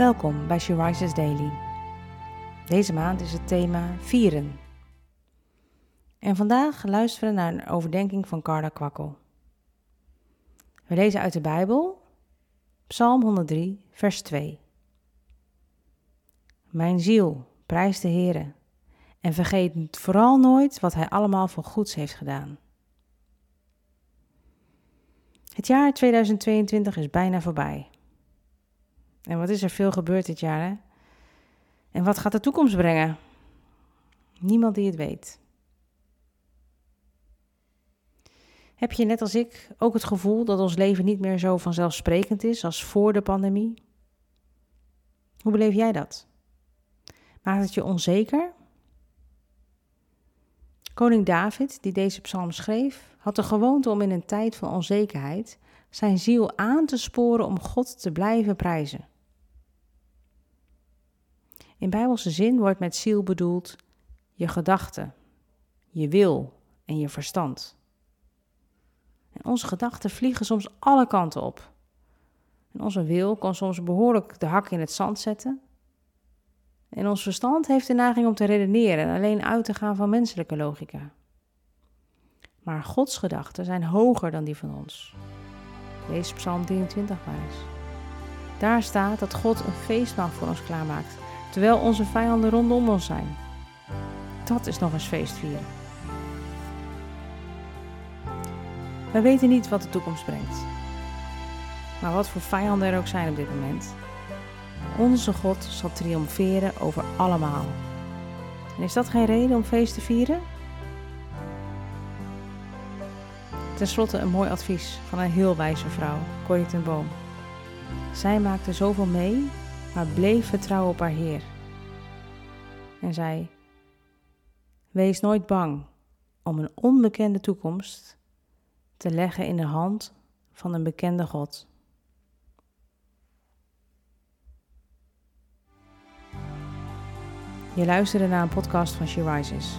Welkom bij She Daily. Deze maand is het thema vieren. En vandaag luisteren we naar een overdenking van Carla Kwakkel. We lezen uit de Bijbel, Psalm 103, vers 2. Mijn ziel, prijs de Heere en vergeet vooral nooit wat Hij allemaal voor goeds heeft gedaan. Het jaar 2022 is bijna voorbij. En wat is er veel gebeurd dit jaar, hè? En wat gaat de toekomst brengen? Niemand die het weet. Heb je net als ik ook het gevoel dat ons leven niet meer zo vanzelfsprekend is als voor de pandemie? Hoe beleef jij dat? Maakt het je onzeker? Koning David, die deze psalm schreef, had de gewoonte om in een tijd van onzekerheid zijn ziel aan te sporen om God te blijven prijzen. In bijbelse zin wordt met ziel bedoeld je gedachten, je wil en je verstand. En onze gedachten vliegen soms alle kanten op. En onze wil kan soms behoorlijk de hak in het zand zetten. En ons verstand heeft de neiging om te redeneren en alleen uit te gaan van menselijke logica. Maar Gods gedachten zijn hoger dan die van ons. Lees Psalm 23 maar eens. Daar staat dat God een feestmaal voor ons klaarmaakt terwijl onze vijanden rondom ons zijn. Dat is nog eens feestvieren. We weten niet wat de toekomst brengt. Maar wat voor vijanden er ook zijn op dit moment, onze God zal triomferen over allemaal. En is dat geen reden om feest te vieren? Ten slotte een mooi advies van een heel wijze vrouw, Corrie ten Boom. Zij maakte zoveel mee maar bleef vertrouwen op haar Heer. En zei: Wees nooit bang om een onbekende toekomst te leggen in de hand van een bekende God. Je luisterde naar een podcast van She Rises.